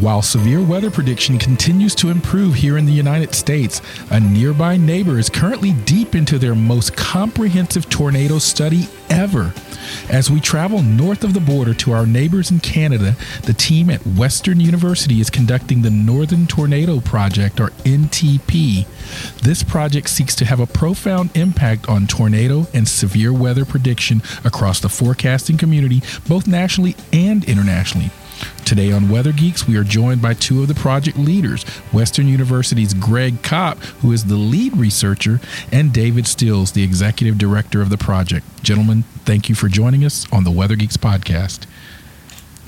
While severe weather prediction continues to improve here in the United States, a nearby neighbor is currently deep into their most comprehensive tornado study ever. As we travel north of the border to our neighbors in Canada, the team at Western University is conducting the Northern Tornado Project, or NTP. This project seeks to have a profound impact on tornado and severe weather prediction across the forecasting community, both nationally and internationally. Today on Weather Geeks, we are joined by two of the project leaders Western University's Greg Kopp, who is the lead researcher, and David Stills, the executive director of the project. Gentlemen, thank you for joining us on the Weather Geeks podcast.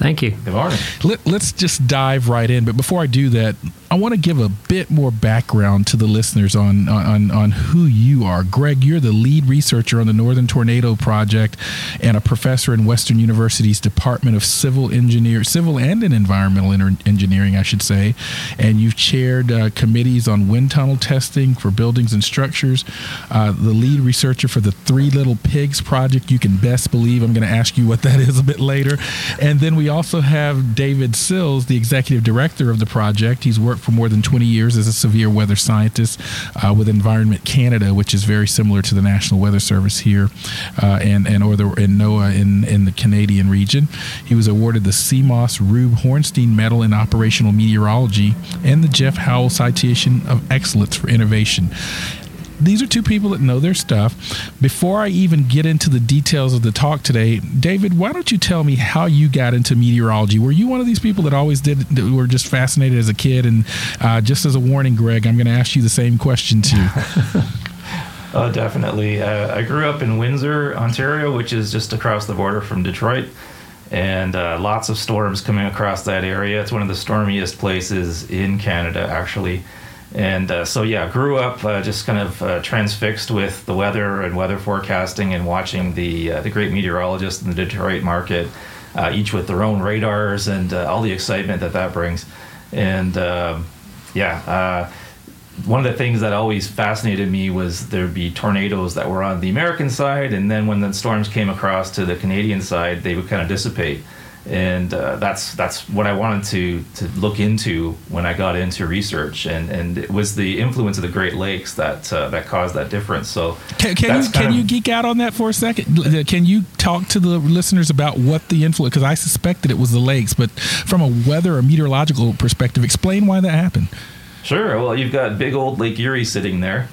Thank you. Good morning. Let, us just dive right in. But before I do that, I want to give a bit more background to the listeners on, on, on who you are. Greg, you're the lead researcher on the Northern Tornado Project and a professor in Western University's Department of Civil Engineer, Civil and in Environmental Engineering, I should say. And you've chaired uh, committees on wind tunnel testing for buildings and structures. Uh, the lead researcher for the Three Little Pigs Project. You can best believe I'm going to ask you what that is a bit later. And then we also have David Sills, the executive director of the project. He's worked for more than 20 years as a severe weather scientist uh, with Environment Canada, which is very similar to the National Weather Service here, uh, and and or the in NOAA in in the Canadian region. He was awarded the CMOS Rube Hornstein Medal in Operational Meteorology and the Jeff Howell Citation of Excellence for Innovation these are two people that know their stuff. Before I even get into the details of the talk today, David, why don't you tell me how you got into meteorology? Were you one of these people that always did, that were just fascinated as a kid? And uh, just as a warning, Greg, I'm going to ask you the same question too. oh, definitely. Uh, I grew up in Windsor, Ontario, which is just across the border from Detroit and uh, lots of storms coming across that area. It's one of the stormiest places in Canada, actually. And uh, so, yeah, grew up uh, just kind of uh, transfixed with the weather and weather forecasting and watching the, uh, the great meteorologists in the Detroit market, uh, each with their own radars and uh, all the excitement that that brings. And um, yeah, one of the things that always fascinated me was there'd be tornadoes that were on the American side, and then when the storms came across to the Canadian side, they would kind of dissipate and uh, that's that's what I wanted to to look into when I got into research, and and it was the influence of the Great Lakes that uh, that caused that difference. So can, can you can of, you geek out on that for a second? Can you talk to the listeners about what the influence? Because I suspected it was the lakes, but from a weather or meteorological perspective, explain why that happened. Sure. Well, you've got big old Lake Erie sitting there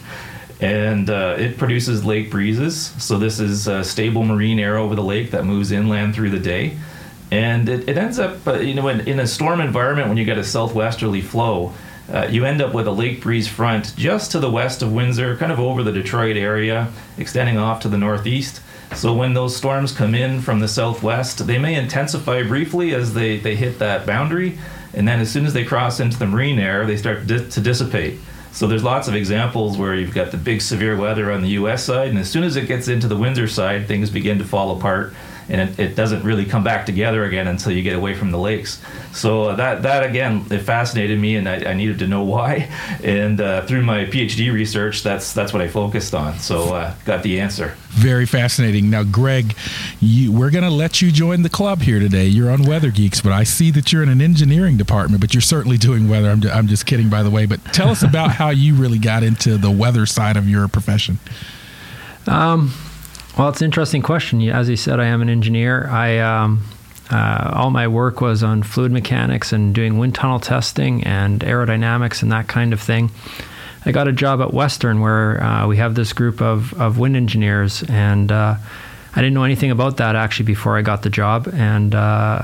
and uh, it produces lake breezes. So this is a stable marine air over the lake that moves inland through the day and it, it ends up uh, you know in, in, a storm environment when you get a southwesterly flow uh, you end up with a lake breeze front just to the west of windsor kind of over the detroit area extending off to the northeast. So when those storms come in from the southwest they may intensify briefly as they, they hit that boundary. And then as soon as they cross into the marine air they start di- to dissipate. So there's lots of examples where you've got the big severe weather on the us side. And as soon as it gets into the windsor side things begin to fall apart and it, it, doesn't really come back together again until you get away from the lakes. So that that again, it fascinated me, and I, I needed to know why. And uh, through my PhD research, that's that's what I focused on. So uh, got the answer. Very fascinating. Now, Greg, you, we're going to let you join the club here today. You're on Weather Geeks, but I see that you're in an engineering department, but you're certainly doing weather. I'm, I'm just kidding, by the way. But tell us about how you really got into the weather side of your profession. Um, well, it's an interesting question. As you said, I am an engineer. I um, uh, all my work was on fluid mechanics and doing wind tunnel testing and aerodynamics and that kind of thing. I got a job at Western where uh, we have this group of, of wind engineers, and uh, I didn't know anything about that actually before I got the job. And uh,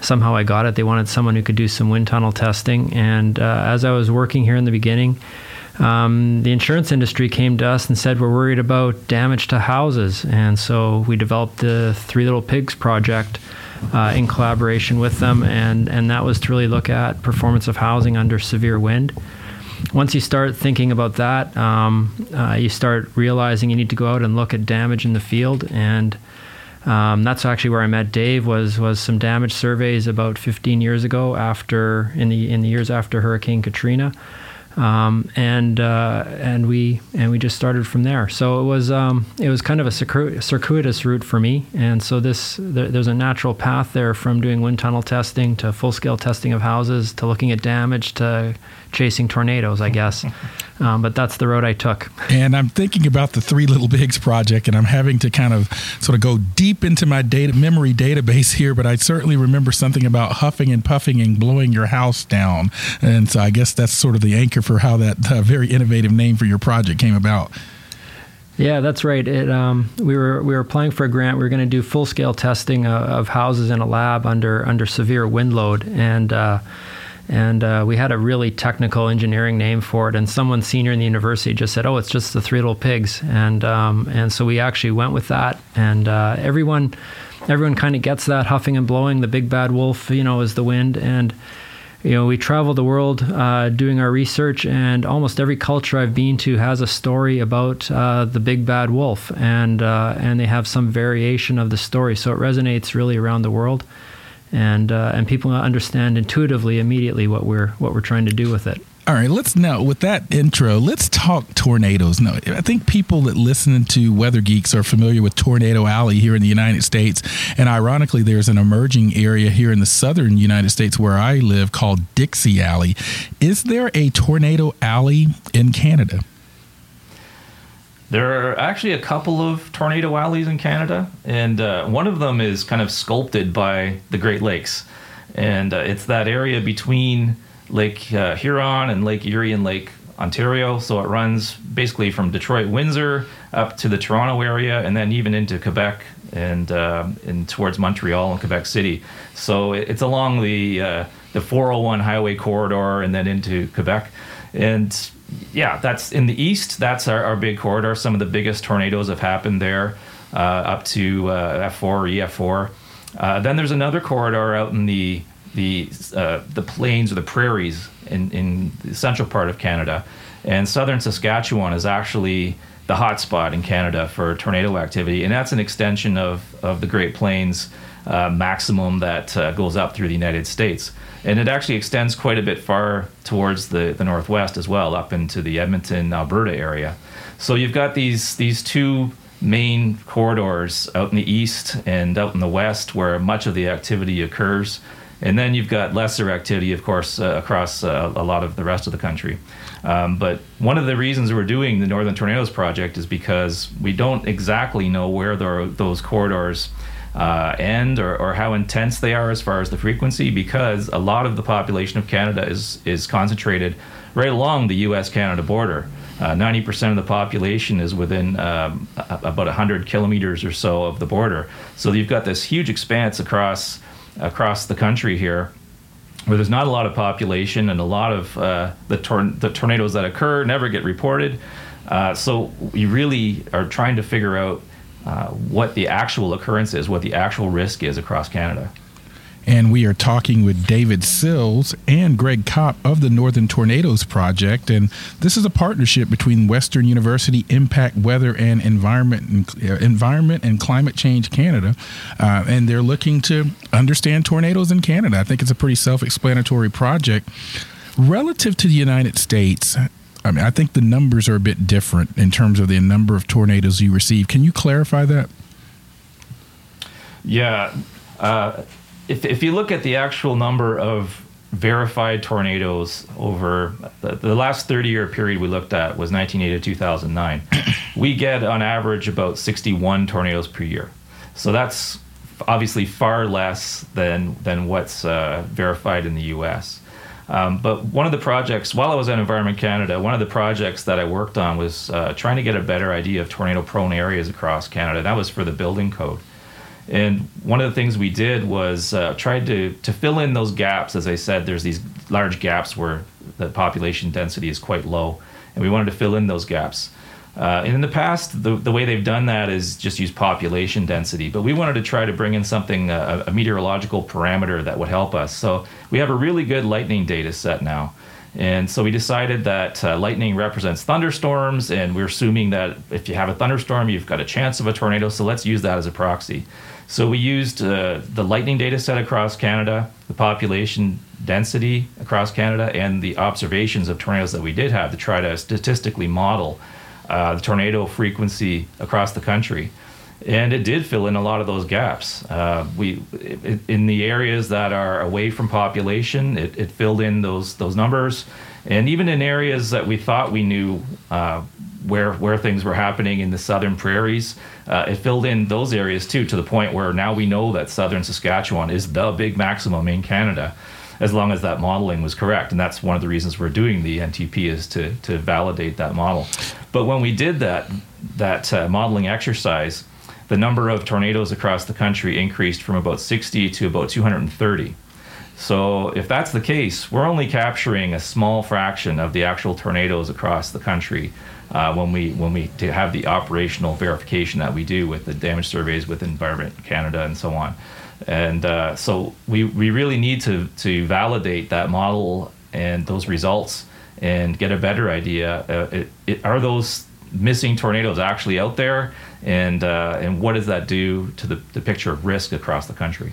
somehow I got it. They wanted someone who could do some wind tunnel testing. And uh, as I was working here in the beginning, um, the insurance industry came to us and said we're worried about damage to houses, and so we developed the Three Little Pigs project uh, in collaboration with them, and and that was to really look at performance of housing under severe wind. Once you start thinking about that, um, uh, you start realizing you need to go out and look at damage in the field, and um, that's actually where I met Dave. Was was some damage surveys about 15 years ago, after in the in the years after Hurricane Katrina um, and uh, and we and we just started from there. So it was um, it was kind of a circuitous route for me, and so this there, there's a natural path there from doing wind tunnel testing to full scale testing of houses to looking at damage to chasing tornadoes, I guess. Um, but that's the road I took. And I'm thinking about the Three Little Pigs project, and I'm having to kind of sort of go deep into my data memory database here. But I certainly remember something about huffing and puffing and blowing your house down, and so I guess that's sort of the anchor for how that uh, very innovative name for your project came about. Yeah, that's right. It, um, we were we were applying for a grant. We were going to do full scale testing of, of, houses in a lab under under severe wind load, and uh, and uh, we had a really technical engineering name for it. And someone senior in the university just said, "Oh, it's just the Three Little Pigs," and um, and so we actually went with that. And uh, everyone, everyone kind of gets that huffing and blowing. The big bad wolf, you know, is the wind. And you know, we travel the world uh, doing our research, and almost every culture I've been to has a story about uh, the big bad wolf, and uh, and they have some variation of the story. So it resonates really around the world and uh, and people understand intuitively immediately what we're what we're trying to do with it. All right, let's now with that intro, let's talk tornadoes. Now, I think people that listen to Weather Geeks are familiar with Tornado Alley here in the United States, and ironically, there's an emerging area here in the southern United States where I live called Dixie Alley. Is there a Tornado Alley in Canada? There are actually a couple of tornado alleys in Canada, and uh, one of them is kind of sculpted by the Great Lakes. And uh, it's that area between Lake uh, Huron and Lake Erie and Lake Ontario. So it runs basically from Detroit, Windsor up to the Toronto area, and then even into Quebec and uh, and towards Montreal and Quebec City. So it's along the uh, the 401 highway corridor and then into Quebec. And yeah, that's in the east. That's our, our big corridor. Some of the biggest tornadoes have happened there, uh, up to uh, F4 or EF4. Uh, then there's another corridor out in the the uh, the plains or the prairies in, in the central part of Canada, and southern Saskatchewan is actually the hotspot in Canada for tornado activity, and that's an extension of of the Great Plains uh, maximum that uh, goes up through the United States and it actually extends quite a bit far towards the, the northwest as well, up into the Edmonton, Alberta area. So you've got these these two main corridors out in the east and out in the west where much of the activity occurs. And then you've got lesser activity, of course, uh, across uh, a lot of the rest of the country. Um, but one of the reasons we're doing the Northern Tornadoes Project is because we don't exactly know where the, those corridors uh, end or, or how intense they are as far as the frequency because a lot of the population of Canada is, is concentrated right along the US Canada border. Uh, 90% of the population is within um, about 100 kilometers or so of the border. So you've got this huge expanse across across the country here where there's not a lot of population and a lot of uh, the, tor- the tornadoes that occur never get reported. Uh, so we really are trying to figure out uh, what the actual occurrence is, what the actual risk is across Canada. And we are talking with David Sills and Greg Kopp of the Northern Tornadoes Project. And this is a partnership between Western University Impact Weather and Environment and, uh, Environment and Climate Change Canada. Uh, and they're looking to understand tornadoes in Canada. I think it's a pretty self explanatory project. Relative to the United States, I mean, I think the numbers are a bit different in terms of the number of tornadoes you receive. Can you clarify that? Yeah. Uh, if, if you look at the actual number of verified tornadoes over the, the last 30 year period we looked at was 1980 to 2009, we get on average about 61 tornadoes per year. So that's obviously far less than, than what's uh, verified in the US. Um, but one of the projects, while I was at Environment Canada, one of the projects that I worked on was uh, trying to get a better idea of tornado prone areas across Canada. That was for the building code. And one of the things we did was uh, tried to, to fill in those gaps. As I said, there's these large gaps where the population density is quite low, and we wanted to fill in those gaps. Uh, and in the past, the, the way they've done that is just use population density. But we wanted to try to bring in something, uh, a meteorological parameter that would help us. So we have a really good lightning data set now. And so we decided that uh, lightning represents thunderstorms, and we're assuming that if you have a thunderstorm, you've got a chance of a tornado. So let's use that as a proxy. So we used uh, the lightning data set across Canada, the population density across Canada, and the observations of tornadoes that we did have to try to statistically model uh, the tornado frequency across the country. And it did fill in a lot of those gaps. Uh, we, in the areas that are away from population, it, it, filled in those those numbers, and even in areas that we thought we knew uh, where where things were happening in the southern prairies, uh, it filled in those areas too. To the point where now we know that southern Saskatchewan is the big maximum in Canada as long as that modeling was correct. And that's one of the reasons we're doing the NTP is to, to validate that model. But when we did that, that uh, modeling exercise, the number of tornadoes across the country increased from about 60 to about 230. So if that's the case, we're only capturing a small fraction of the actual tornadoes across the country uh, when we when we have the operational verification that we do with the damage surveys with Environment Canada and so on. And uh, so we, we really need to, to validate that model and those results and get a better idea. Uh, it, it, are those missing tornadoes actually out there? And, uh, and what does that do to the, the picture of risk across the country?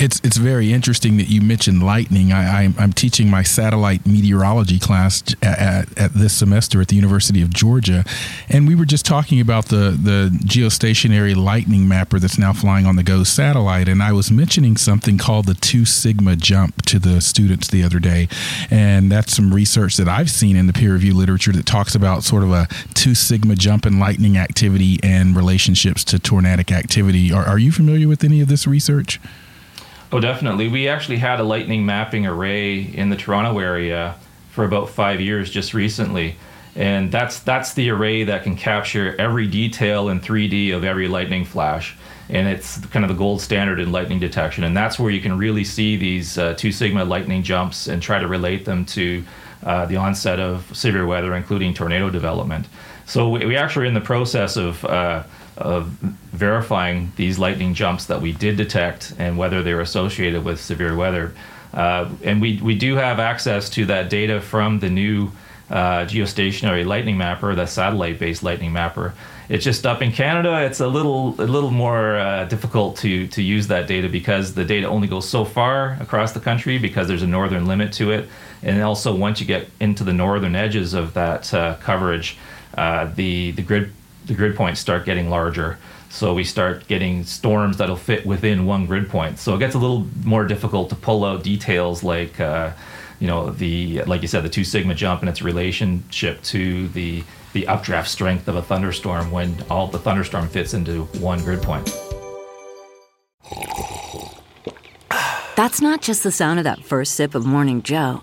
It's it's very interesting that you mentioned lightning. I, I, am teaching my satellite meteorology class at, at, at, this semester at the University of Georgia, and we were just talking about the the geostationary lightning mapper that's now flying on the GOES satellite, and I was mentioning something called the two sigma jump to the students the other day, and that's some research that I've seen in the peer review literature that talks about sort of a two sigma jump in lightning activity and relationships to tornadic activity. Are, are you familiar with any of this research? Oh, definitely. We actually had a lightning mapping array in the Toronto area for about five years just recently. And that's that's the array that can capture every detail in 3D of every lightning flash. And it's kind of the gold standard in lightning detection. And that's where you can really see these uh, two sigma lightning jumps and try to relate them to uh, the onset of severe weather, including tornado development. So we, we actually are in the process of uh, of verifying these lightning jumps that we did detect and whether they're associated with severe weather. Uh, and we, we do have access to that data from the new uh, geostationary lightning mapper, the satellite-based lightning mapper. It's just up in Canada, it's a little a little more uh, difficult to to use that data because the data only goes so far across the country because there's a northern limit to it, and also once you get into the northern edges of that uh, coverage, uh, the the grid the grid points start getting larger. So we start getting storms that'll fit within one grid point. So it gets a little more difficult to pull out details like, uh, you know, the like you said, the two sigma jump and its relationship to the the updraft strength of a thunderstorm when all the thunderstorm fits into one grid point. That's not just the sound of that first sip of Morning Joe.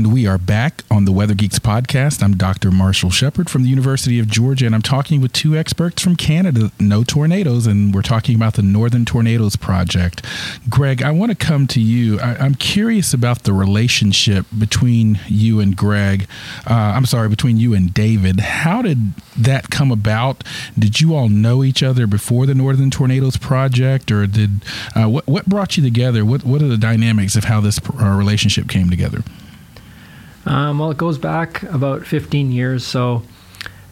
And we are back on the Weather Geeks podcast. I'm Dr. Marshall Shepard from the University of Georgia, and I'm talking with two experts from Canada, No Tornadoes, and we're talking about the Northern Tornadoes Project. Greg, I want to come to you. I, am curious about the relationship between you and Greg. Uh, I'm sorry, between you and David. How did that come about? Did you all know each other before the Northern Tornadoes Project, or did uh, what, what brought you together? What, what are the dynamics of how this uh, relationship came together? Um, well, it goes back about 15 years. So,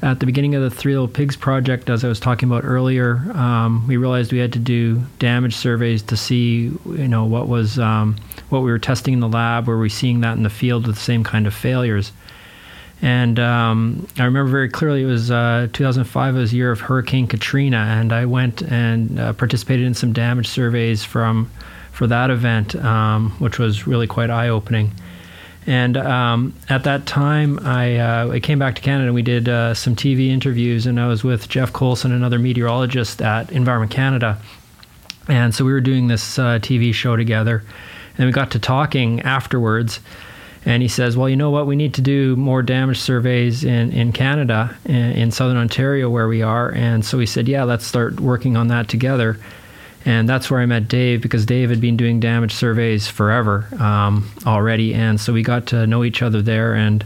at the beginning of the Three Little Pigs project, as I was talking about earlier, um, we realized we had to do damage surveys to see, you know, what was um, what we were testing in the lab. Were we seeing that in the field with the same kind of failures? And um, I remember very clearly it was uh, 2005 was the year of Hurricane Katrina, and I went and uh, participated in some damage surveys from for that event, um, which was really quite eye opening. And um, at that time, I, uh, I came back to Canada and we did uh, some TV interviews, and I was with Geoff Coulson, another meteorologist at Environment Canada. And so we were doing this uh, TV show together, and we got to talking afterwards. And he says, Well, you know what? We need to do more damage surveys in, in Canada, in, in southern Ontario, where we are. And so we said, Yeah, let's start working on that together. And that's where I met Dave because Dave had been doing damage surveys forever um, already. And so we got to know each other there. And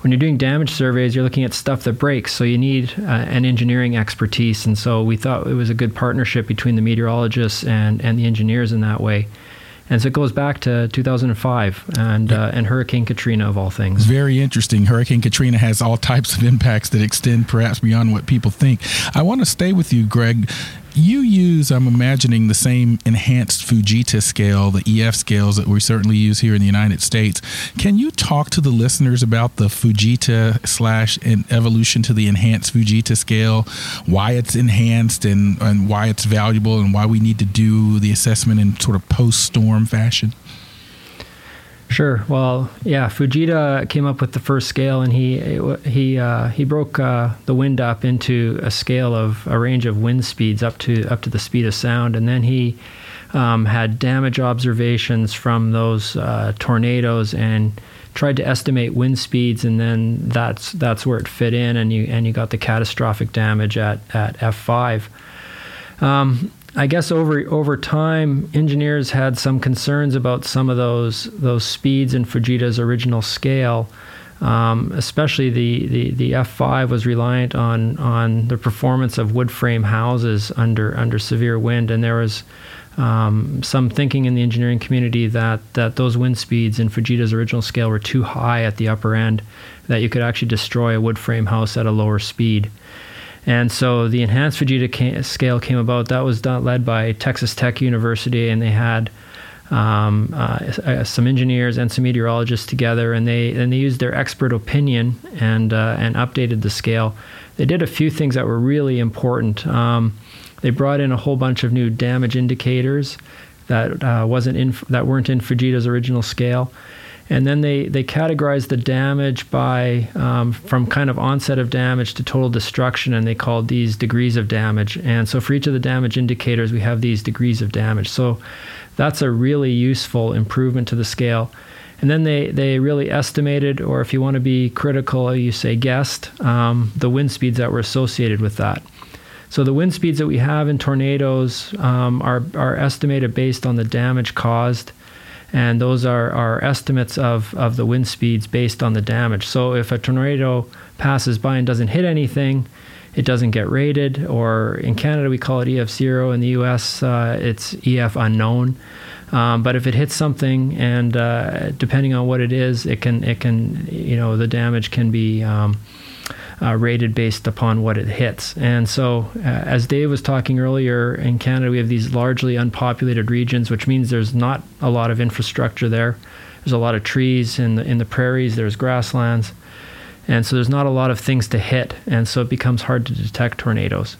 when you're doing damage surveys, you're looking at stuff that breaks. So you need uh, an engineering expertise. And so we thought it was a good partnership between the meteorologists and, and the engineers in that way. And so it goes back to 2005 and uh, and Hurricane Katrina of all things. Very interesting. Hurricane Katrina has all types of impacts that extend perhaps beyond what people think. I want to stay with you, Greg you use, I'm imagining, the same enhanced Fujita scale, the EF scales that we certainly use here in the United States. Can you talk to the listeners about the Fujita slash evolution to the enhanced Fujita scale, why it's enhanced and, and why it's valuable, and why we need to do the assessment in sort of post storm fashion? Sure. Well, yeah, Fujita came up with the first scale, and he he uh, he broke uh, the wind up into a scale of a range of wind speeds up to up to the speed of sound, and then he um, had damage observations from those uh, tornadoes and tried to estimate wind speeds, and then that's that's where it fit in, and you and you got the catastrophic damage at at F five. Um, I guess over over time, engineers had some concerns about some of those those speeds in Fujita's original scale. Um, especially the, the, the F5 was reliant on on the performance of wood frame houses under under severe wind, and there was um, some thinking in the engineering community that that those wind speeds in Fujita's original scale were too high at the upper end, that you could actually destroy a wood frame house at a lower speed. And so the enhanced Fujita scale came about. That was done, led by Texas Tech University, and they had um, uh, uh, some engineers and some meteorologists together, and they and they used their expert opinion and uh, and updated the scale. They did a few things that were really important. Um, they brought in a whole bunch of new damage indicators that uh, wasn't in that weren't in Fujita's original scale and then they they categorized the damage by um, from kind of onset of damage to total destruction, and they called these degrees of damage. And so for each of the damage indicators, we have these degrees of damage. So that's a really useful improvement to the scale. And then they, they really estimated, or if you want to be critical, you say guessed, um, the wind speeds that were associated with that. So the wind speeds that we have in tornadoes um, are, are estimated based on the damage caused and those are, are estimates of, of the wind speeds based on the damage. So if a tornado passes by and doesn't hit anything, it doesn't get rated, or in Canada we call it EF zero. In the US, uh, it's EF unknown. Um, but if it hits something, and uh, depending on what it is, it can it can you know the damage can be um, uh, rated based upon what it hits. And so, uh, as Dave was talking earlier, in Canada, we have these largely unpopulated regions, which means there's not a lot of infrastructure there. There's a lot of trees in the, in the prairies, there's grasslands. And so, there's not a lot of things to hit. And so, it becomes hard to detect tornadoes.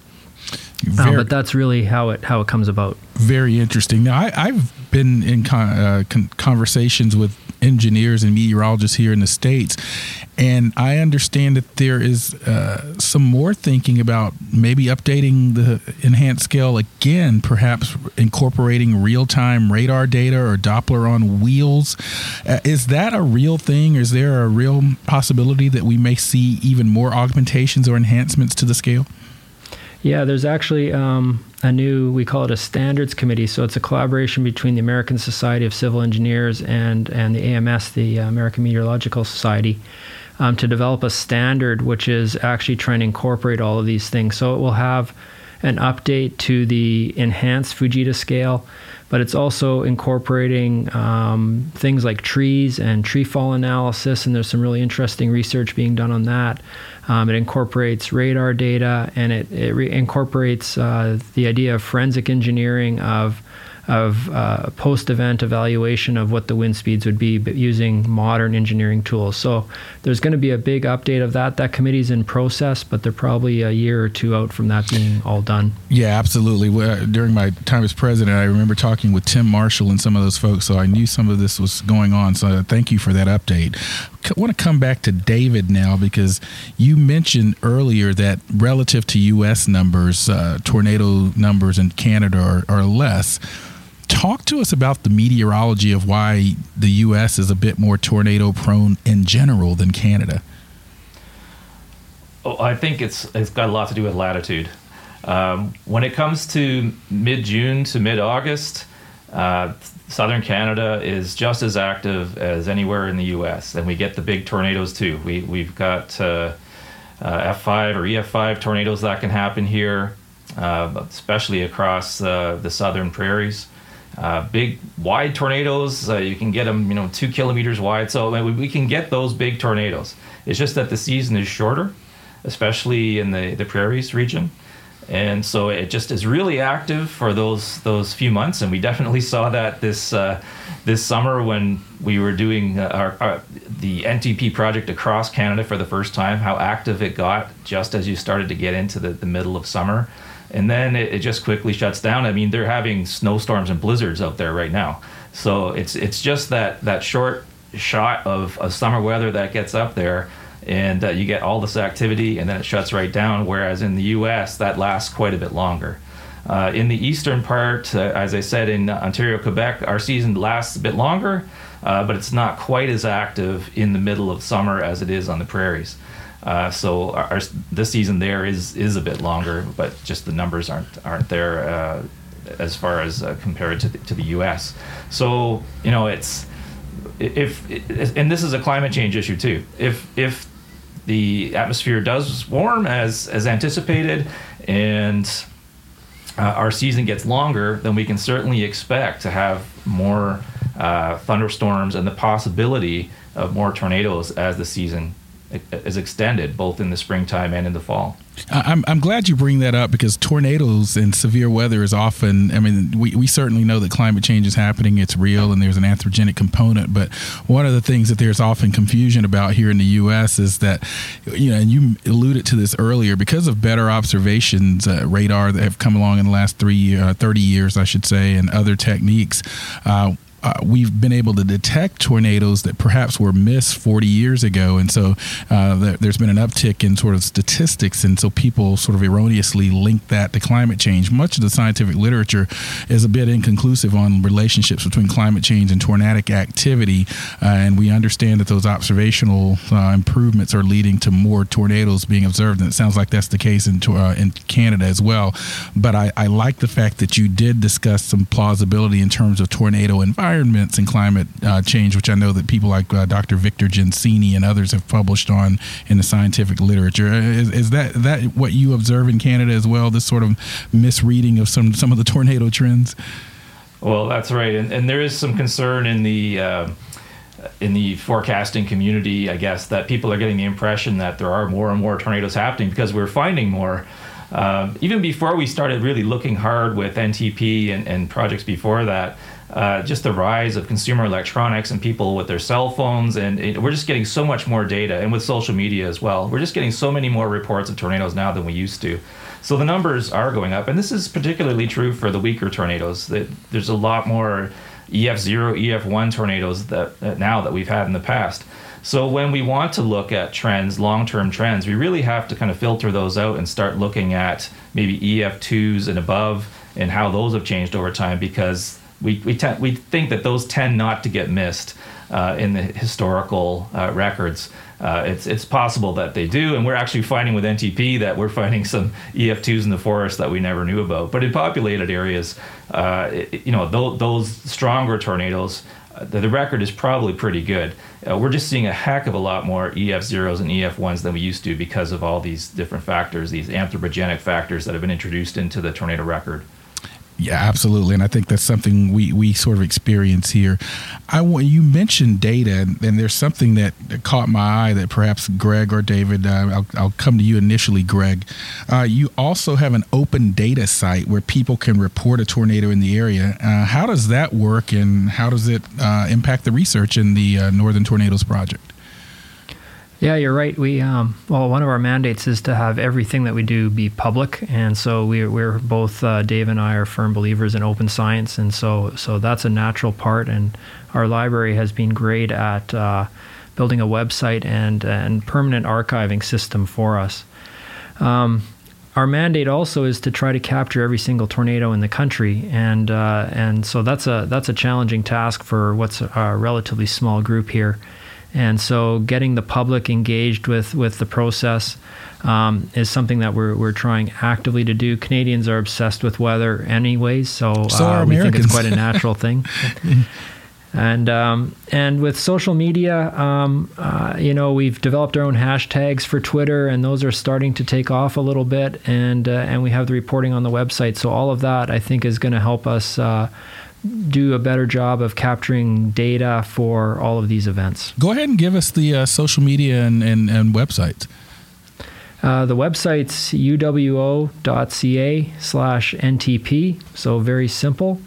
Uh, but that's really how it how it comes about. Very interesting. Now, I, have been in con- uh, con- conversations with engineers and meteorologists here in the states, and I understand that there is uh, some more thinking about maybe updating the enhanced scale again, perhaps incorporating real time radar data or Doppler on wheels. Uh, is that a real thing? Is there a real possibility that we may see even more augmentations or enhancements to the scale? Yeah, there's actually um, a new, we call it a standards committee. So it's a collaboration between the American Society of Civil Engineers and, and the AMS, the American Meteorological Society, um, to develop a standard which is actually trying to incorporate all of these things. So it will have an update to the enhanced Fujita scale, but it's also incorporating um, things like trees and tree fall analysis, and there's some really interesting research being done on that. Um, it incorporates radar data and it, it re- incorporates uh, the idea of forensic engineering of of uh, post-event evaluation of what the wind speeds would be using modern engineering tools. So there's going to be a big update of that. That committee's in process, but they're probably a year or two out from that being all done. Yeah, absolutely. During my time as president, I remember talking with Tim Marshall and some of those folks, so I knew some of this was going on. So thank you for that update. I want to come back to David now because you mentioned earlier that relative to U.S. numbers, uh, tornado numbers in Canada are, are less talk to us about the meteorology of why the U.S. is a bit more tornado prone in general than Canada. Oh, I think it's it's got a lot to do with latitude. Um, when it comes to mid June to mid August, uh, southern Canada is just as active as anywhere in the U.S. and we get the big tornadoes too. We we've got uh, uh, F5 or EF5 tornadoes that can happen here, uh, especially across uh, the southern prairies. Uh, big wide tornadoes, you can get them, you know, two kilometers wide. So we, we can get those big tornadoes. It's just that the season is shorter, especially in the the prairies region and so it just is really active for those those few months and we definitely saw that this uh, this summer when we were doing uh, our, our, the NTP project across Canada for the first time how active it got just as you started to get into the, the middle of summer and then it, it just quickly shuts down I mean they're having snowstorms and blizzards out there right now so it's it's just that that short shot of, of summer weather that gets up there and uh, you get all this activity and then it shuts right down. Whereas in the U.S., that lasts quite a bit longer. Uh, in the eastern part, uh, as I said, in Ontario, Quebec, our season lasts a bit longer, uh, but it's not quite as active in the middle of summer as it is on the prairies. Uh, so our, our, this season there is is a bit longer, but just the numbers aren't aren't there uh, as far as compared to the, to the U.S. So you know it's if and this is a climate change issue too. If if the atmosphere does warm as as anticipated, and uh, our season gets longer, then we can certainly expect to have more uh, thunderstorms and the possibility of more tornadoes as the season is extended, both in the springtime and in the fall. I'm, I'm glad you bring that up because tornadoes and severe weather is often, I mean, we, we certainly know that climate change is happening, it's real, and there's an anthropogenic component. But one of the things that there's often confusion about here in the U.S. is that, you know, and you alluded to this earlier, because of better observations, uh, radar that have come along in the last three, uh, 30 years, I should say, and other techniques. Uh, uh, we've been able to detect tornadoes that perhaps were missed 40 years ago. And so uh, there, has been an uptick in sort of statistics. And so people sort of erroneously link that to climate change. Much of the scientific literature is a bit inconclusive on relationships between climate change and tornadic activity. Uh, and we understand that those observational uh, improvements are leading to more tornadoes being observed. And it sounds like that's the case in, uh, in Canada as well. But I, I like the fact that you did discuss some plausibility in terms of tornado environment environments and climate uh, change, which I know that people like uh, Dr. Victor Gensini and others have published on in the scientific literature. Uh, is, is, that that what you observe in Canada as well? This sort of misreading of some some of the tornado trends. Well, that's right, and, and there is some concern in the. Uh, in the forecasting community, I guess that people are getting the impression that there are more and more tornadoes happening because we're finding more. Um, even before we started really looking hard with NTP and, and projects before that, uh, just the rise of consumer electronics and people with their cell phones, and it, we're just getting so much more data, and with social media as well. We're just getting so many more reports of tornadoes now than we used to. So the numbers are going up, and this is particularly true for the weaker tornadoes. There's a lot more EF0, EF1 tornadoes that now that we've had in the past. So when we want to look at trends, long-term trends, we really have to kind of filter those out and start looking at maybe EF2s and above and how those have changed over time because we we, te- we think that those tend not to get missed uh, in the historical uh, records. Uh, it's it's possible that they do, and we're actually finding with NTP that we're finding some EF2s in the forest that we never knew about. But in populated areas, uh, it, you know, th- those stronger tornadoes, uh, the, record is probably pretty good. Uh, we're just seeing a heck of a lot more EF0s and EF1s than we used to because of all these different factors, these anthropogenic factors that have been introduced into the tornado record Yeah, absolutely, and I think that's something we, we sort of experience here. I want you mentioned data, and there's something that caught my eye that perhaps Greg or David, uh, I'll, I'll come to you initially, Greg. Uh, you also have an open data site where people can report a tornado in the area. Uh, how does that work, and how does it uh, impact the research in the uh, Northern Tornadoes Project? Yeah, you're right. We um, well, one of our mandates is to have everything that we do be public, and so we're, we're both uh, Dave and I are firm believers in open science, and so so that's a natural part. And our library has been great at uh, building a website and and permanent archiving system for us. Um, our mandate also is to try to capture every single tornado in the country, and uh, and so that's a that's a challenging task for what's a relatively small group here. And so, getting the public engaged with, with the process um, is something that we're, we're trying actively to do. Canadians are obsessed with weather, anyways, so, so uh, we think it's quite a natural thing. and um, and with social media, um, uh, you know, we've developed our own hashtags for Twitter, and those are starting to take off a little bit. And uh, and we have the reporting on the website. So all of that, I think, is going to help us uh, do a better job of capturing data for all of these events. Go ahead and give us the uh, social media and, and, and websites. Uh, the website's uwo.ca slash NTP, so very simple.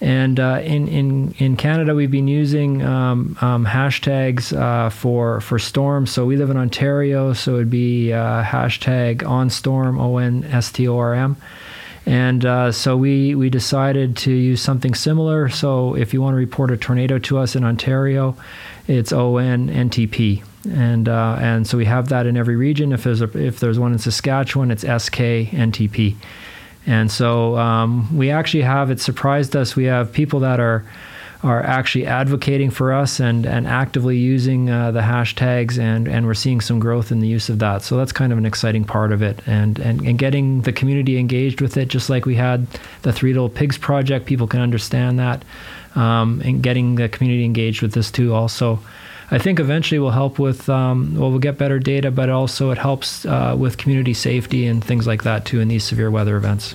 And uh, in, in, in Canada, we've been using um, um, hashtags uh, for, for storms. So we live in Ontario, so it'd be uh, hashtag OnStorm, O N S T O R M. And uh, so we, we decided to use something similar. So if you want to report a tornado to us in Ontario, it's ONNTP. And uh, and so we have that in every region. If there's a, if there's one in Saskatchewan, it's SKNTP. And so um, we actually have it surprised us. We have people that are are actually advocating for us and, and actively using uh, the hashtags and, and we're seeing some growth in the use of that. So that's kind of an exciting part of it and, and, and getting the community engaged with it, just like we had the Three Little Pigs project, people can understand that. Um, and getting the community engaged with this too also. I think eventually will help with, um, well, we'll get better data, but also it helps uh, with community safety and things like that too in these severe weather events.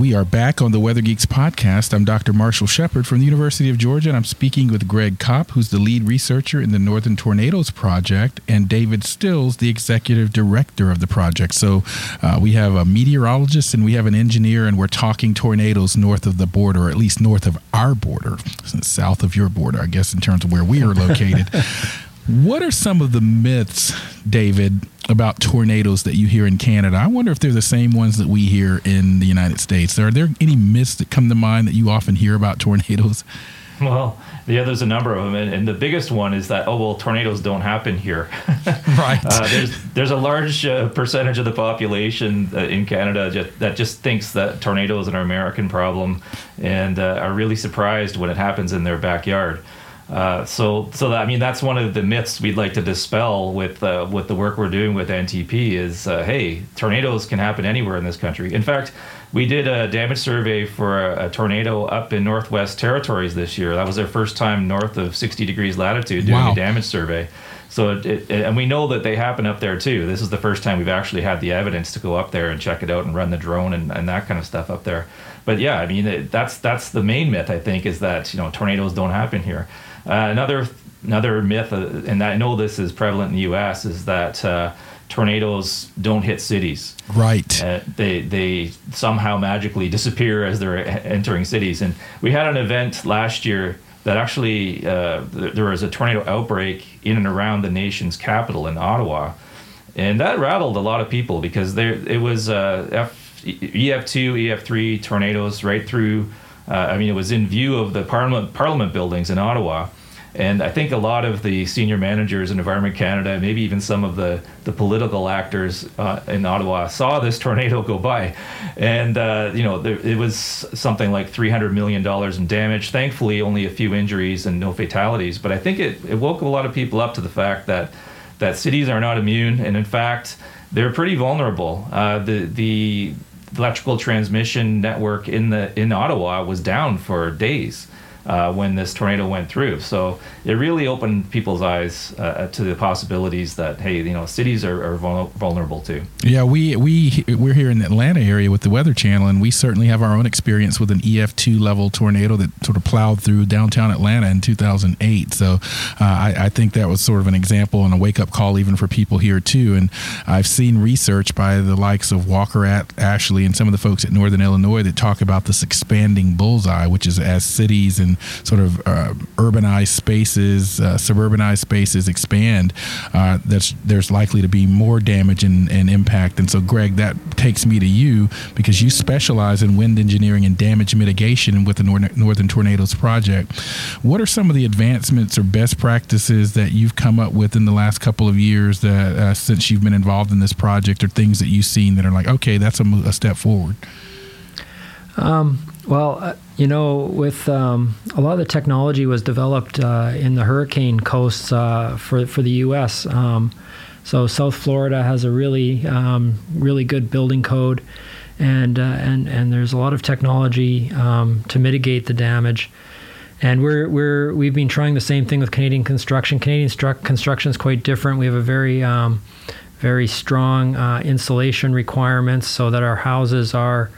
We are back on the Weather Geeks podcast. I'm Dr. Marshall Shepard from the University of Georgia, and I'm speaking with Greg Kopp, who's the lead researcher in the Northern Tornadoes Project, and David Stills, the executive director of the project. So uh, we have a meteorologist and we have an engineer, and we're talking tornadoes north of the border, or at least north of our border, south of your border, I guess, in terms of where we are located. what are some of the myths, David, about tornadoes that you hear in Canada. I wonder if they're the same ones that we hear in the United States. Are there any myths that come to mind that you often hear about tornadoes? Well, yeah, there's a number of them, and, and the biggest one is that oh well, tornadoes don't happen here. right. Uh, there's there's a large uh, percentage of the population uh, in Canada just, that just thinks that tornadoes are an American problem, and uh, are really surprised when it happens in their backyard. Uh, so, so that, I mean, that's one of the myths we'd like to dispel with uh, with the work we're doing with NTP. Is uh, hey, tornadoes can happen anywhere in this country. In fact, we did a damage survey for a, a tornado up in Northwest Territories this year. That was our first time north of 60 degrees latitude doing wow. a damage survey. So, it, it, and we know that they happen up there too. This is the first time we've actually had the evidence to go up there and check it out and run the drone and, and that kind of stuff up there. But yeah, I mean, it, that's that's the main myth I think is that you know tornadoes don't happen here. Uh, another another myth, uh, and I know this is prevalent in the U.S., is that uh, tornadoes don't hit cities. Right. Uh, they they somehow magically disappear as they're entering cities. And we had an event last year that actually uh, there was a tornado outbreak in and around the nation's capital in Ottawa, and that rattled a lot of people because there it was uh, F, EF2, EF3 tornadoes right through uh, I mean, it was in view of the Parliament Parliament buildings in Ottawa, And I think a lot of the senior managers in Environment Canada, maybe even some of the, the political actors uh, in Ottawa, saw this tornado go by. And, uh, you know, there, it was something like $300 million in damage. Thankfully, only a few injuries and no fatalities. But I think it, it woke a lot of people up to the fact that, that cities are not immune. And in fact, they're pretty vulnerable. Uh, the, the electrical transmission network in, the, in Ottawa was down for days uh, when this tornado went through. So it really opened people's eyes uh, to the possibilities that hey, you know, cities are, are vulnerable to. Yeah, we we we're here in the Atlanta area with the Weather Channel, and we certainly have our own experience with an EF2 level tornado that sort of plowed through downtown Atlanta in 2008. So uh, I, I think that was sort of an example and a wake up call even for people here too. And I've seen research by the likes of Walker at Ashley and some of the folks at Northern Illinois that talk about this expanding bullseye, which is as cities and sort of uh, urbanized spaces, uh, suburbanized spaces expand, uh, that's there's likely to be more damage and, and impact. And so, Greg, that takes me to you because you specialize in wind engineering and damage mitigation with the Northern Tornadoes Project. What are some of the advancements or best practices that you've come up with in the last couple of years that uh, since you've been involved in this project, or things that you've seen that are like, okay, that's a, a step forward? Um, well, uh, you know, with um, a lot of the technology was developed uh, in the hurricane coasts uh, for for the U.S. Um, so South Florida has a really um, really good building code, and uh, and and there's a lot of technology um, to mitigate the damage. And we're we're we've been trying the same thing with Canadian construction. Canadian stru- construction is quite different. We have a very um, very strong uh, insulation requirements so that our houses are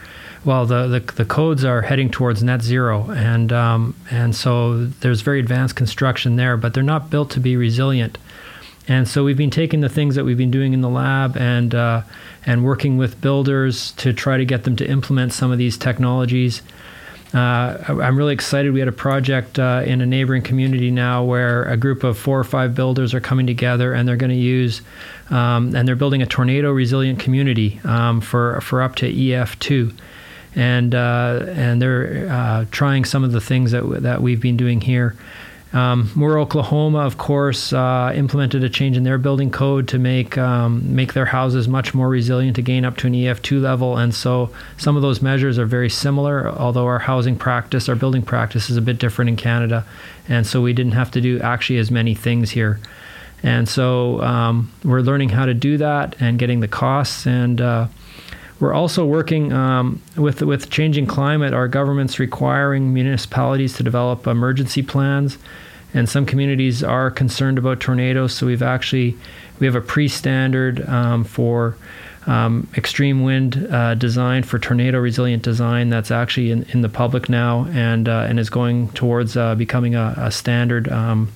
well, the, the, the codes are heading towards net zero, and um, and so there's very advanced construction there, but they're not built to be resilient. And so we've been taking the things that we've been doing in the lab and uh, and working with builders to try to get them to implement some of these technologies. Uh, I'm really excited. We had a project uh, in a neighboring community now where a group of four or five builders are coming together and they're going to use um, and they're building a tornado resilient community um, for for up to EF2 and uh, and they're uh, trying some of the things that that we've been doing here. Um, Moore, Oklahoma, of course, uh, implemented a change in their building code to make um, make their houses much more resilient to gain up to an EF2 level, and so some of those measures are very similar. Although our housing practice, our building practice, is a bit different in Canada, and so we didn't have to do actually as many things here. And so um, we're learning how to do that and getting the costs and uh, we're also working um, with with changing climate. Our government's requiring municipalities to develop emergency plans, and some communities are concerned about tornadoes. So we've actually we have a pre-standard um, for um, extreme wind uh, design for tornado resilient design that's actually in, in the public now and uh, and is going towards uh, becoming a, a standard um,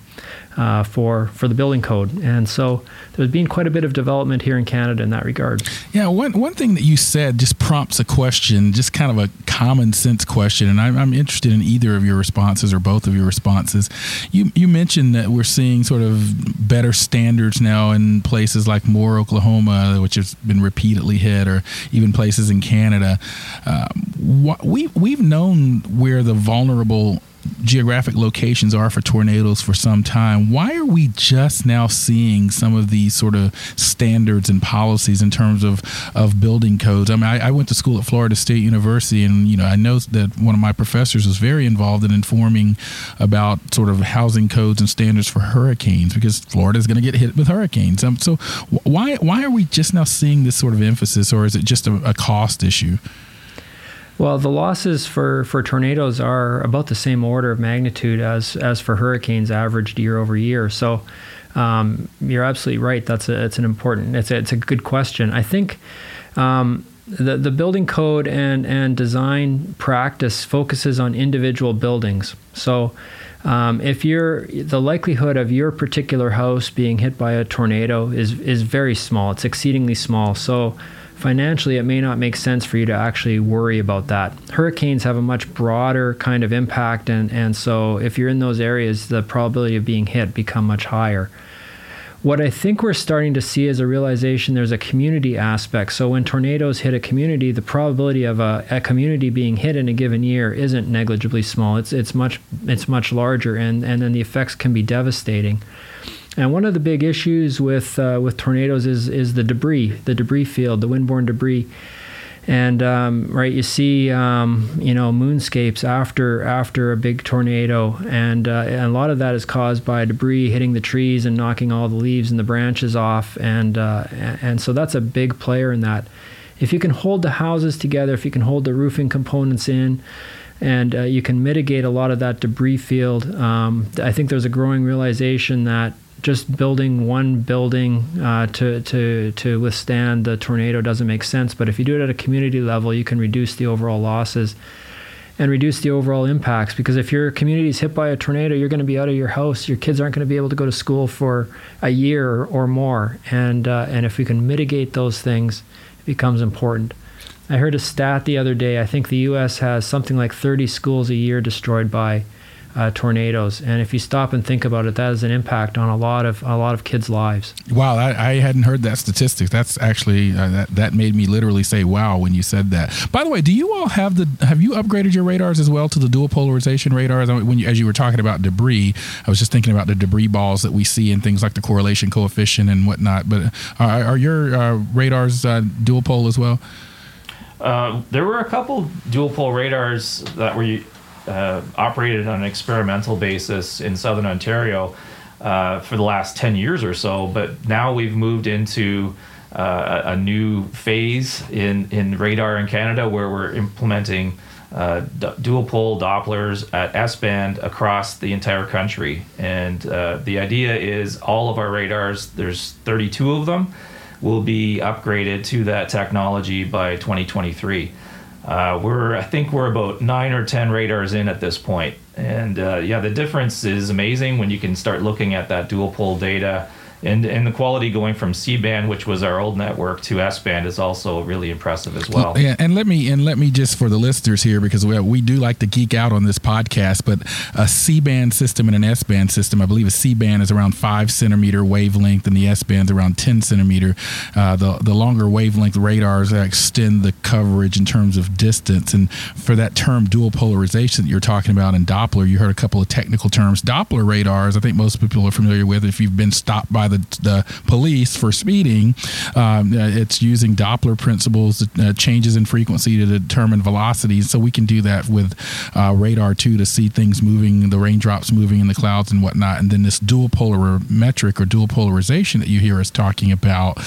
uh, for for the building code. And so there's been quite a bit of development here in Canada in that regard. Yeah, one one thing that you said just prompts a question, just kind of a common sense question, and I'm, I'm interested in either of your responses or both of your responses. You you mentioned that we're seeing sort of better standards now in places like Moore, Oklahoma, which has been repeatedly hit, or even places in Canada. Um, we we've known where the vulnerable geographic locations are for tornadoes for some time. Why are we just now seeing some of these sort of standards and policies in terms of, of building codes? I mean, I, I, went to school at Florida State University, and you know, I know that one of my professors was very involved in informing about sort of housing codes and standards for hurricanes because Florida is going to get hit with hurricanes. Um, so, why why are we just now seeing this sort of emphasis, or is it just a, a cost issue? Well, the losses for, for tornadoes are about the same order of magnitude as, as for hurricanes averaged year over year. So um, you're absolutely right. That's a, it's an important, it's a, it's a good question. I think um, the, the building code and, and design practice focuses on individual buildings. So um, if you're the likelihood of your particular house being hit by a tornado is is very small. It's exceedingly small. So financially, it may not make sense for you to actually worry about that. Hurricanes have a much broader kind of impact, and, and so if you're in those areas, the probability of being hit become much higher. what I think we're starting to see is a realization there's a community aspect. So when tornadoes hit a community, the probability of a, a, community being hit in a given year isn't negligibly small. It's it's much it's much larger, and and then the effects can be devastating. And one of the big issues with uh, with tornadoes is is the debris, the debris field, the windborne debris. And um, right you see um, you know moonscapes after after a big tornado. And, uh, and, a lot of that is caused by debris hitting the trees and knocking all the leaves and the branches off. And uh, and so that's a big player in that. If you can hold the houses together if you can hold the roofing components in and uh, you can mitigate a lot of that debris field um, I think there's a growing realization that just building one building uh, to, to, to withstand the tornado doesn't make sense. But if you do it at a community level, you can reduce the overall losses and reduce the overall impacts. Because if your community is hit by a tornado, you're going to be out of your house. Your kids aren't going to be able to go to school for a year or more. And, uh, and if we can mitigate those things, it becomes important. I heard a stat the other day. I think the U.S. has something like 30 schools a year destroyed by uh, tornadoes. And if you stop and think about it, that is an impact on a lot of a lot of kids' lives. Wow, I, I hadn't heard that statistic. That's actually uh, that that made me literally say wow when you said that. By the way, do you all have the have you upgraded your radars as well to the dual polarization radars? When you, as you were talking about debris, I was just thinking about the debris balls that we see and things like the correlation coefficient and whatnot. But are, are your uh, radars uh, dual pole as well? Uh, there were a couple dual pole radars that were uh, operated on an experimental basis in southern Ontario uh, for the last 10 years or so, but now we've moved into uh, a new phase in, in radar in Canada where we're implementing uh, d- dual pole Dopplers at S band across the entire country. And uh, the idea is all of our radars, there's 32 of them, will be upgraded to that technology by 2023. Uh, we're I think we're about nine or ten radars in at this point, and uh, yeah, the difference is amazing when you can start looking at that dual pole data and and the quality going from C band, which was our old network, to S band is also really impressive as well. Yeah, and let me and let me just for the listeners here because we we do like to geek out on this podcast, but a C band system and an S band system, I believe a C band is around five centimeter wavelength, and the S band is around ten centimeter. Uh, the the longer wavelength radars extend the coverage in terms of distance, and for that term dual polarization that you're talking about in Doppler, you heard a couple of technical terms. Doppler radars, I think most people are familiar with if you've been stopped by the the, the police for speeding, um, uh, it's using Doppler principles, uh, changes in frequency to determine velocity. So we can do that with uh, radar too to see things moving, the raindrops moving in the clouds and whatnot. And then this dual polarimetric or dual polarization that you hear us talking about,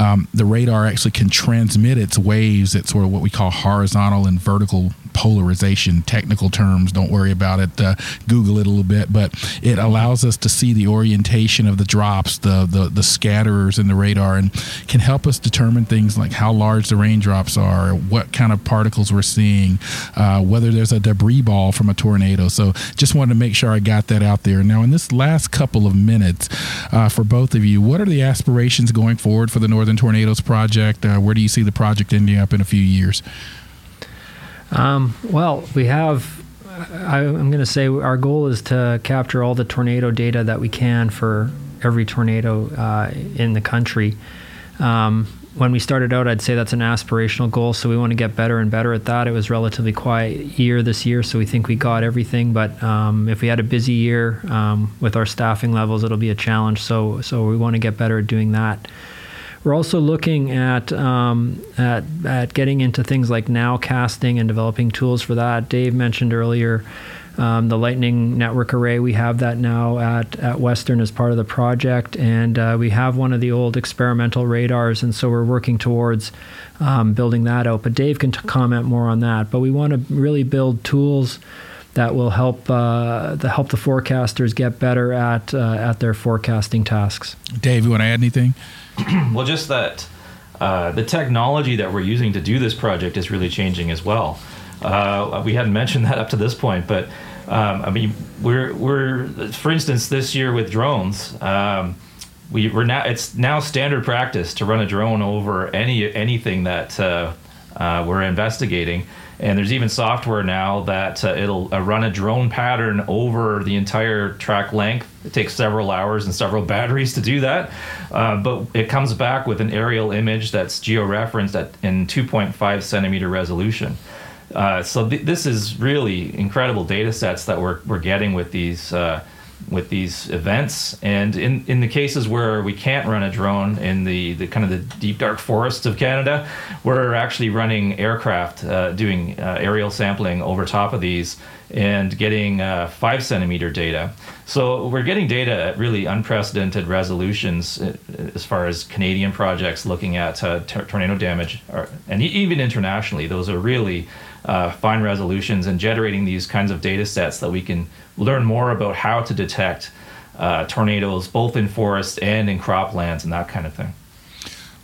um, the radar actually can transmit its waves at sort of what we call horizontal and vertical polarization. Technical terms, don't worry about it. Uh, Google it a little bit, but it allows us to see the orientation of the drops, the, the the scatterers in the radar, and can help us determine things like how large the raindrops are, what kind of particles we're seeing, uh, whether there's a debris ball from a tornado. So just wanted to make sure I got that out there. Now, in this last couple of minutes, uh, for both of you, what are the aspirations going forward for the Northern Tornadoes Project? Uh, where do you see the project ending up in a few years? Um, well, we have I, am going to say our goal is to capture all the tornado data that we can for every tornado uh, in the country. Um, when we started out, I'd say that's an aspirational goal. So we want to get better and better at that. It was relatively quiet year this year, so we think we got everything. But um, if we had a busy year um, with our staffing levels, it'll be a challenge. So so we want to get better at doing that. We're also looking at, um, at, at getting into things like nowcasting and developing tools for that. Dave mentioned earlier um, the Lightning Network Array. We have that now at, at Western as part of the project, and uh, we have one of the old experimental radars, and so we're working towards um, building that out. But Dave can t- comment more on that. But we want to really build tools that will help uh, the help the forecasters get better at uh, at their forecasting tasks. Dave, you want to add anything? well, just that uh, the technology that we're using to do this project is really changing as well. Uh, we hadn't mentioned that up to this point, but um, I mean, we're we're for instance this year with drones. Um, we, we're now it's now standard practice to run a drone over any anything that uh, uh, we're investigating, And there's even software now that uh, it'll uh, run a drone pattern over the entire track length. It takes several hours and several batteries to do that, uh, but it comes back with an aerial image that's georeferenced at in 2.5 centimeter resolution. Uh, so th- this is really incredible data sets that we're, we're getting with these uh, with these events. And in, in the cases where we can't run a drone in the, the kind of the deep dark forests of Canada, we're actually running aircraft uh, doing uh, aerial sampling over top of these and getting uh, five centimeter data. So we're getting data at really unprecedented resolutions uh, as far as Canadian projects looking at uh, tornado damage, or, and even internationally. Those are really uh, fine resolutions and generating these kinds of data sets that we can learn more about how to detect uh, tornadoes both in forests and in croplands and that kind of thing.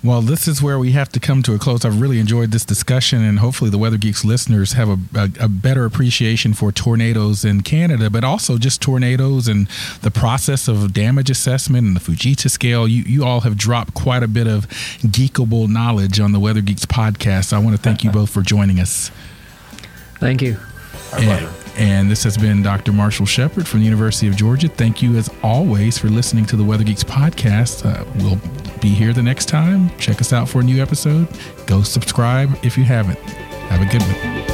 Well, this is where we have to come to a close. I've really enjoyed this discussion, and hopefully, the Weather Geeks listeners have a, a, a, better appreciation for tornadoes in Canada, but also just tornadoes and the process of damage assessment and the Fujita scale. You, you all have dropped quite a bit of geekable knowledge on the Weather Geeks podcast. I want to thank you both for joining us. Thank you. And, and, this has been Dr. Marshall Shepard from the University of Georgia. Thank you, as always, for listening to the Weather Geeks podcast. Uh, we'll be here the next time. Check us out for a new episode. Go subscribe if you haven't. Have a good one.